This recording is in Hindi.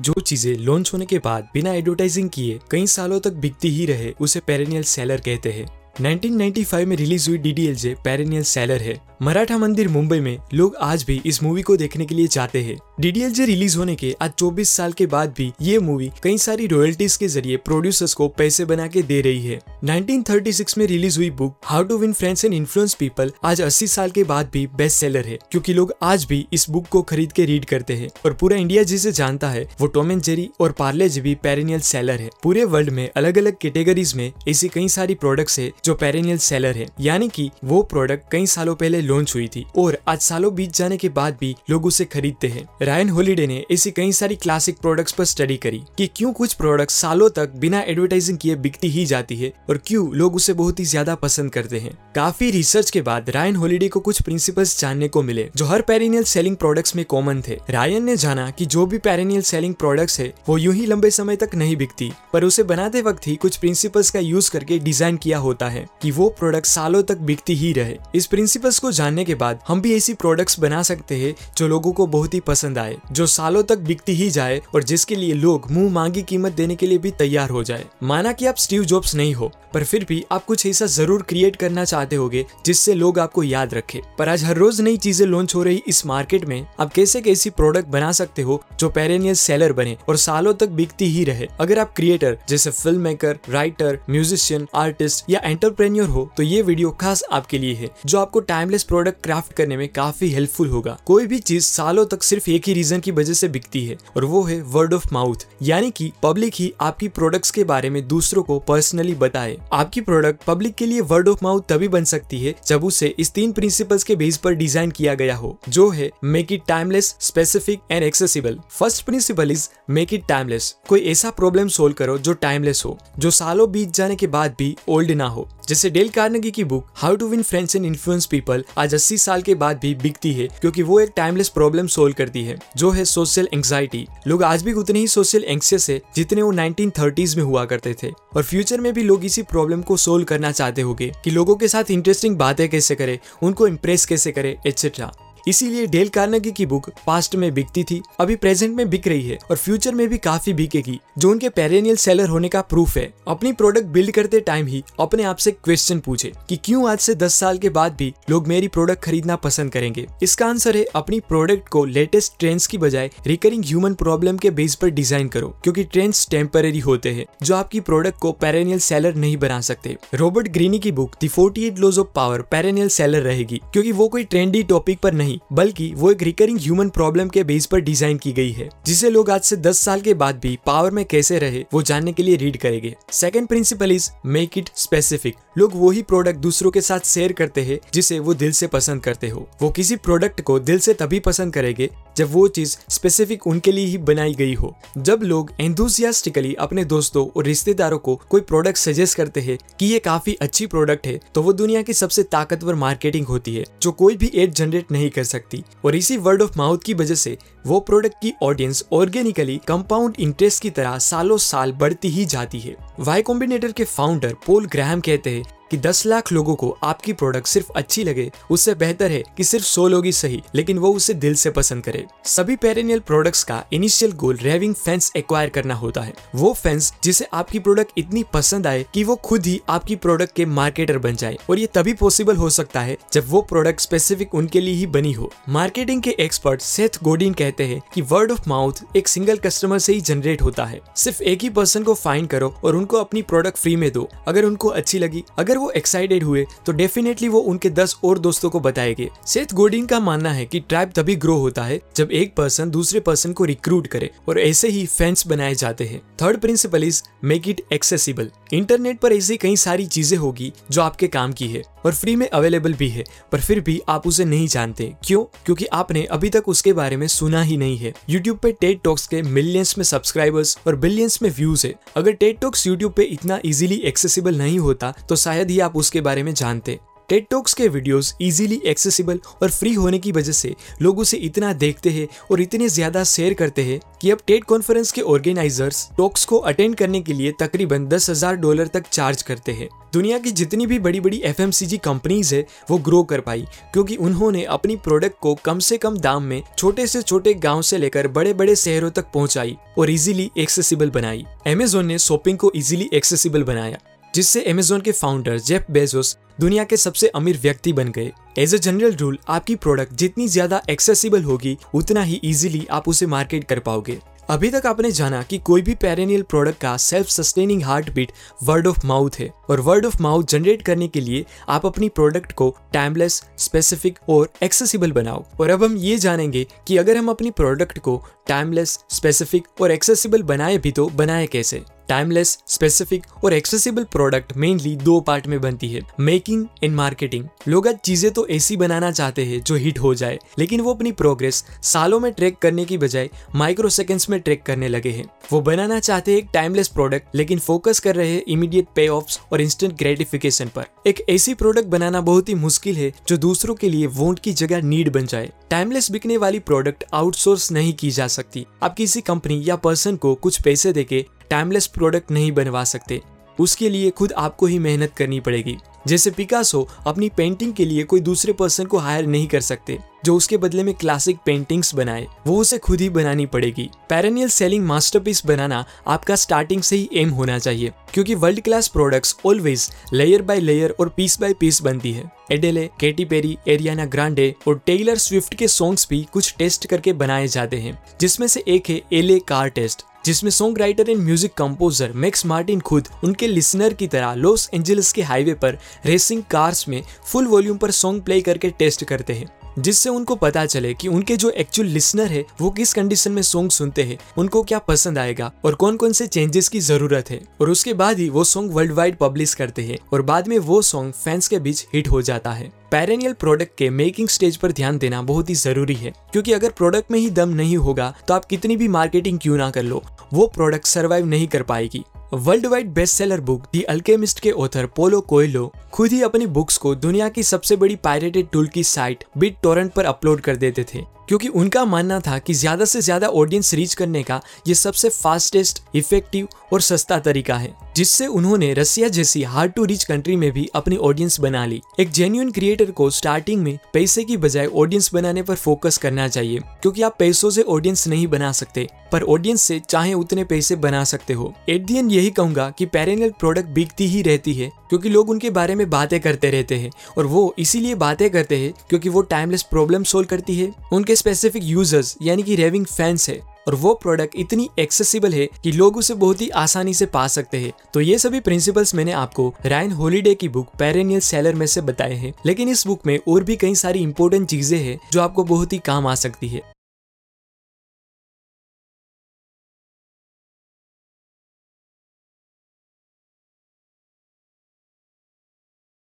जो चीज़ें लॉन्च होने के बाद बिना एडवर्टाइजिंग किए कई सालों तक बिकती ही रहे, उसे पेरेनियल सेलर कहते हैं। 1995 में रिलीज़ हुई डीडीएलजे पेरेनियल सेलर है। मराठा मंदिर मुंबई में लोग आज भी इस मूवी को देखने के लिए जाते हैं। डीडीएलजे रिलीज़ होने के आज 24 साल के बाद भी ये मूवी कई सारी रॉयल्टीज के ज़रिए प्रोड्यूसर्स को पैसे बना के दे रही है। 1936 में रिलीज़ हुई book how to win friends and influence people आज 80 साल के बाद भी बेस्ट सेलर है, क्योंकि लोग आज भी इस बुक को खरीद के रीड करते हैं। और पूरा इंडिया जिसे जानता है, वो टॉम एंड जेरी और पार्ले जी भी पेरेनियल सेलर है। पूरे वर्ल्ड में अलग अलग कैटेगरीज में ऐसी कई सारी प्रोडक्ट्स है जो पेरेनियल सेलर है। यानी कि वो प्रोडक्ट कई सालों पहले लॉन्च हुई थी और आज सालों बीत जाने के बाद भी लोग उसे खरीदते हैं। रायन होलीडे ने ऐसी कई सारी क्लासिक प्रोडक्ट्स पर स्टडी करी कि क्यों कुछ प्रोडक्ट सालों तक बिना एडवर्टाइजिंग किए बिकती ही जाती है और क्यों लोग उसे बहुत ही ज़्यादा पसंद करते हैं। काफ़ी रिसर्च के बाद रायन होलीडे को कुछ प्रिंसिपल्स जानने को मिले, जो हर पेरिनियल सेलिंग प्रोडक्ट्स में कॉमन थे। रायन ने जाना कि जो भी पेरिनियल सेलिंग प्रोडक्ट्स है, वो यूँ ही लंबे समय तक नहीं बिकती, पर उसे बनाते वक्त ही कुछ प्रिंसिपल्स का यूज़ करके डिज़ाइन किया होता है। कि वो प्रोडक्ट सालों तक बिकती ही रहे। इस प्रिंसिपल्स को जानने के बाद हम भी ऐसी प्रोडक्ट्स बना सकते हैं जो लोगों को बहुत ही पसंद आए, जो सालों तक बिकती ही जाए और जिसके लिए लोग मुँह मांगी कीमत देने के लिए भी तैयार हो जाए। माना कि आप स्टीव जॉब्स नहीं हो, पर फिर भी आप कुछ ऐसा ज़रूर क्रिएट करना चाहते होगे जिससे लोग आपको याद रखे। पर आज हर रोज नई चीज़ें लॉन्च हो रही इस मार्केट में, आप कैसे कैसी प्रोडक्ट बना सकते हो जो पेरेनियल सेलर बने और सालों तक बिकती ही रहे? अगर आप क्रिएटर जैसे film maker writer musician artist या एंटरप्रेन्योर हो तो ये वीडियो खास आपके लिए है, जो आपको टाइमलेस प्रोडक्ट क्राफ्ट करने में काफ़ी हेल्पफुल होगा। कोई भी चीज़ सालों तक सिर्फ़ एक ही रीजन की वजह से बिकती है, और वो है वर्ड ऑफ़ माउथ यानी कि पब्लिक ही आपकी प्रोडक्ट्स के बारे में दूसरों को पर्सनली बताए। आपकी प्रोडक्ट पब्लिक के लिए वर्ड ऑफ़ माउथ तभी बन सकती है, जब उसे इस तीन प्रिंसिपल्स के बेस पर डिज़ाइन किया गया हो, जो है make it timeless specific and accessible first principle is make it timeless कोई ऐसा प्रॉब्लम सोल्व करो जो टाइमलेस हो, जो सालों बीत जाने के बाद भी ओल्ड ना हो। जैसे डेल कार्नेगी की book how to win friends and influence people आज 80 साल के बाद भी बिकती है, क्योंकि वो एक टाइमलेस प्रॉब्लम सोल्व करती है, जो है सोशल एंग्जाइटी लोग आज भी उतने ही सोशल एंक्सियस है, जितने वो 1930s में हुआ करते थे। और फ्यूचर में भी लोग इसी प्रॉब्लम को सोल्व करना चाहते होंगे, कि लोगों के साथ इंटरेस्टिंग बातें कैसे करें, उनको इम्प्रेस कैसे करें एक्सेट्रा इसीलिए डेल कार्नेगी की बुक पास्ट में बिकती थी, अभी प्रेजेंट में बिक रही है और फ्यूचर में भी काफ़ी बिकेगी, जो उनके पेरेनियल सेलर होने का प्रूफ है। अपनी प्रोडक्ट बिल्ड करते टाइम ही अपने आप से क्वेश्चन पूछे कि क्यों आज से 10 साल के बाद भी लोग मेरी प्रोडक्ट खरीदना पसंद करेंगे। इसका आंसर है, अपनी प्रोडक्ट को लेटेस्ट ट्रेंड्स की बजाय रिकरिंग ह्यूमन प्रॉब्लम के बेस पर डिज़ाइन करो, क्योंकि ट्रेंड्स टेम्पररी होते हैं, जो आपकी प्रोडक्ट को पेरेनियल सेलर नहीं बना सकते। रॉबर्ट ग्रीनी की book the forty eight laws of power perennial seller रहेगी, क्योंकि वो कोई ट्रेंडी टॉपिक पर नहीं नहीं बल्कि वो एक रिकरिंग ह्यूमन प्रॉब्लम के बेस पर डिज़ाइन की गई है, जिसे लोग आज से 10 साल के बाद भी पावर में कैसे रहे, वो जानने के लिए रीड करेंगे। Second principle is make it specific लोग वही प्रोडक्ट दूसरों के साथ शेयर करते हैं, जिसे वो दिल से पसंद करते हो। वो किसी प्रोडक्ट को दिल से तभी पसंद करेंगे, जब वो चीज़ स्पेसिफिक उनके लिए ही बनाई गई हो। जब लोग एंथुसियास्टिकली अपने दोस्तों और रिश्तेदारों को कोई प्रोडक्ट सजेस्ट करते हैं कि ये काफ़ी अच्छी प्रोडक्ट है तो वो दुनिया की सबसे ताकतवर मार्केटिंग होती है, जो कोई भी एड जनरेट नहीं कर सकती। और इसी वर्ड ऑफ़ माउथ की वजह से वो प्रोडक्ट की ऑडियंस ऑर्गेनिकली कंपाउंड इंटरेस्ट की तरह सालों साल बढ़ती ही जाती है। वाई कॉम्बिनेटर के फाउंडर पोल ग्राहम कहते हैं कि 10 लाख लोगों को आपकी प्रोडक्ट सिर्फ़ अच्छी लगे, उससे बेहतर है कि सिर्फ़ 100 लोग ही सही, लेकिन वो उसे दिल से पसंद करे। सभी पेरेनियल प्रोडक्ट्स का initial goal raving fans acquire करना होता है। वो फैंस जिसे आपकी प्रोडक्ट इतनी पसंद आए कि वो खुद ही आपकी प्रोडक्ट के मार्केटर बन जाए। और ये तभी पॉसिबल हो सकता है जब वो प्रोडक्ट स्पेसिफिक उनके लिए ही बनी हो। मार्केटिंग के एक्सपर्ट सेथ गोडिन कहते हैं की वर्ड ऑफ़ माउथ एक सिंगल कस्टमर से ही जनरेट होता है। सिर्फ़ एक ही पर्सन को फाइंड करो और उनको अपनी प्रोडक्ट फ्री में दो, अगर उनको अच्छी लगी। अगर वो एक्साइटेड हुए तो डेफिनेटली वो उनके दस और दोस्तों को बताएँगे। सेथ गोडिंग का मानना है कि ट्राइब तभी ग्रो होता है, जब एक पर्सन दूसरे पर्सन को रिक्रूट करे और ऐसे ही फैंस बनाए जाते हैं। Third principle is make it accessible internet पर ऐसी कई सारी चीज़ें होगी जो आपके काम की है और फ्री में अवेलेबल भी है, पर फिर भी आप उसे नहीं जानते। क्यों? क्योंकि आपने अभी तक उसके बारे में सुना ही नहीं है। यूट्यूब पे टेट टॉक्स के मिलियंस में सब्सक्राइबर्स और बिलियंस में व्यूज़ है। अगर टेट टॉक्स यूट्यूब पे इतना इजिली एक्सेसिबल नहीं होता तो शायद ही आप उसके बारे में जानते। टेड टॉक्स के वीडियोस इजीली एक्सेसिबल और फ्री होने की वजह से लोग उसे इतना देखते हैं और इतने ज़्यादा शेयर करते हैं कि अब टेड कॉन्फ्रेंस के ऑर्गेनाइजर्स टॉक्स को अटेंड करने के लिए तकरीबन दस हज़ार डॉलर तक चार्ज करते हैं। दुनिया की जितनी भी बड़ी बड़ी एफ़ कंपनीज़ है, वो ग्रो कर पाई, क्योंकि उन्होंने अपनी प्रोडक्ट को कम से कम दाम में छोटे से छोटे गाँव से लेकर बड़े बड़े शहरों तक पहुंचाई और इजीली एक्सेसिबल बनाई। एमेजोन ने शॉपिंग को इजीली एक्सेसिबल बनाया। जिससे अमेजोन के फाउंडर जेफ बेजोस दुनिया के सबसे अमीर व्यक्ति बन गए। एज ए जनरल रूल आपकी प्रोडक्ट जितनी ज़्यादा एक्सेसिबल होगी, उतना ही इजीली आप उसे मार्केट कर पाओगे। अभी तक आपने जाना कि कोई भी पेरेनियल प्रोडक्ट का self sustaining heart beat word of mouth है और वर्ड ऑफ़ माउथ जनरेट करने के लिए आप अपनी प्रोडक्ट को टाइमलेस स्पेसिफिक और एक्सेसिबल बनाओ। और अब हम ये जानेंगे कि अगर हम अपनी प्रोडक्ट को टाइमलेस स्पेसिफिक और एक्सेसिबल बनाए भी तो बनाए कैसे। टाइमलेस स्पेसिफिक और एक्सेसिबल प्रोडक्ट मेनली दो पार्ट में बनती है मेकिंग एंड मार्केटिंग लोग आज चीज़ें तो ऐसी बनाना चाहते हैं जो हिट हो जाए, लेकिन वो अपनी प्रोग्रेस सालों में ट्रैक करने की बजाय माइक्रो सेकेंड्स में ट्रैक करने लगे हैं। वो बनाना चाहते हैं एक टाइमलेस प्रोडक्ट लेकिन फोकस कर रहे हैं इमीडिएट पे ऑफ़ और इंस्टेंट ग्रेटिफिकेशन पर। एक ऐसी प्रोडक्ट बनाना बहुत ही मुश्किल है, जो दूसरों के लिए वोट की जगह नीड बन जाए। टाइमलेस बिकने वाली प्रोडक्ट आउटसोर्स नहीं की जा सकती। आप किसी कंपनी या पर्सन को कुछ पैसे देके टाइमलेस प्रोडक्ट नहीं बनवा सकते। उसके लिए खुद आपको ही मेहनत करनी पड़ेगी। जैसे पिकासो अपनी पेंटिंग के लिए कोई दूसरे पर्सन को हायर नहीं कर सकते, जो उसके बदले में क्लासिक पेंटिंग्स बनाए। वो उसे खुद ही बनानी पड़ेगी। पैरेनियल सेलिंग मास्टरपीस बनाना आपका स्टार्टिंग से ही एम होना चाहिए, क्योंकि world class products always layer by layer और पीस बाय पीस बनती है। Adele Katy Perry Ariana Grande और टेलर स्विफ्ट के सॉन्ग्स भी कुछ टेस्ट करके बनाए जाते हैं, जिसमें से एक है एले कार टेस्ट जिसमें songwriter and music composer Max Martin खुद उनके लिसनर की तरह लॉस एंजलिस के हाईवे पर रेसिंग कार्स में फुल वॉल्यूम पर सॉन्ग प्ले करके टेस्ट करते हैं, जिससे उनको पता चले कि उनके जो एक्चुअल लिसनर है, वो किस कंडीशन में सॉन्ग सुनते हैं, उनको क्या पसंद आएगा और कौन कौन से चेंजेस की ज़रूरत है। और उसके बाद ही वो सॉन्ग वर्ल्ड वाइड पब्लिश करते हैं और बाद में वो सॉन्ग फैंस के बीच हिट हो जाता है। पैरेनियल प्रोडक्ट के मेकिंग स्टेज पर ध्यान देना बहुत ही ज़रूरी है, क्योंकि अगर प्रोडक्ट में ही दम नहीं होगा तो आप कितनी भी मार्केटिंग क्यों ना कर लो, वो प्रोडक्ट सर्वाइव नहीं कर पाएगी। Worldwide bestseller book the Alchemist के ऑथर पोलो कोयलो खुद ही अपनी बुक्स को दुनिया की सबसे बड़ी पायरेटेड टूल की साइट बिट टोरेंट पर अपलोड कर देते थे। क्योंकि उनका मानना था कि ज़्यादा से ज़्यादा ऑडियंस रीच करने का ये सबसे फास्टेस्ट इफ़ेक्टिव और सस्ता तरीका है, जिससे उन्होंने रसिया जैसी हार्ड टू रीच कंट्री में भी अपनी ऑडियंस बना ली। एक जेन्यून क्रिएटर को स्टार्टिंग में पैसे की बजाय ऑडियंस बनाने पर फोकस करना चाहिए, क्योंकि आप पैसों से ऑडियंस नहीं बना सकते, पर ऑडियंस से चाहे उतने पैसे बना सकते हो। एट दी एंड यही कहूँगा कि पेरेनियल प्रोडक्ट बिकती ही रहती है, क्योंकि लोग उनके बारे में बातें करते रहते हैं, और वो इसीलिए बातें करते हैं क्योंकि वो टाइमलेस प्रॉब्लम सोल्व करती है। उनके स्पेसिफिक यूज़र्स यानी कि रेविंग फैंस है, और वो प्रोडक्ट इतनी एक्सेसिबल है कि लोग उसे बहुत ही आसानी से पा सकते हैं। तो ये सभी प्रिंसिपल्स मैंने आपको रायन होलीडे की बुक पेरेनियल सेलर में से बताए हैं। लेकिन इस बुक में और भी कई सारी इंपोर्टेंट चीज़ें हैं जो आपको बहुत ही काम आ सकती है।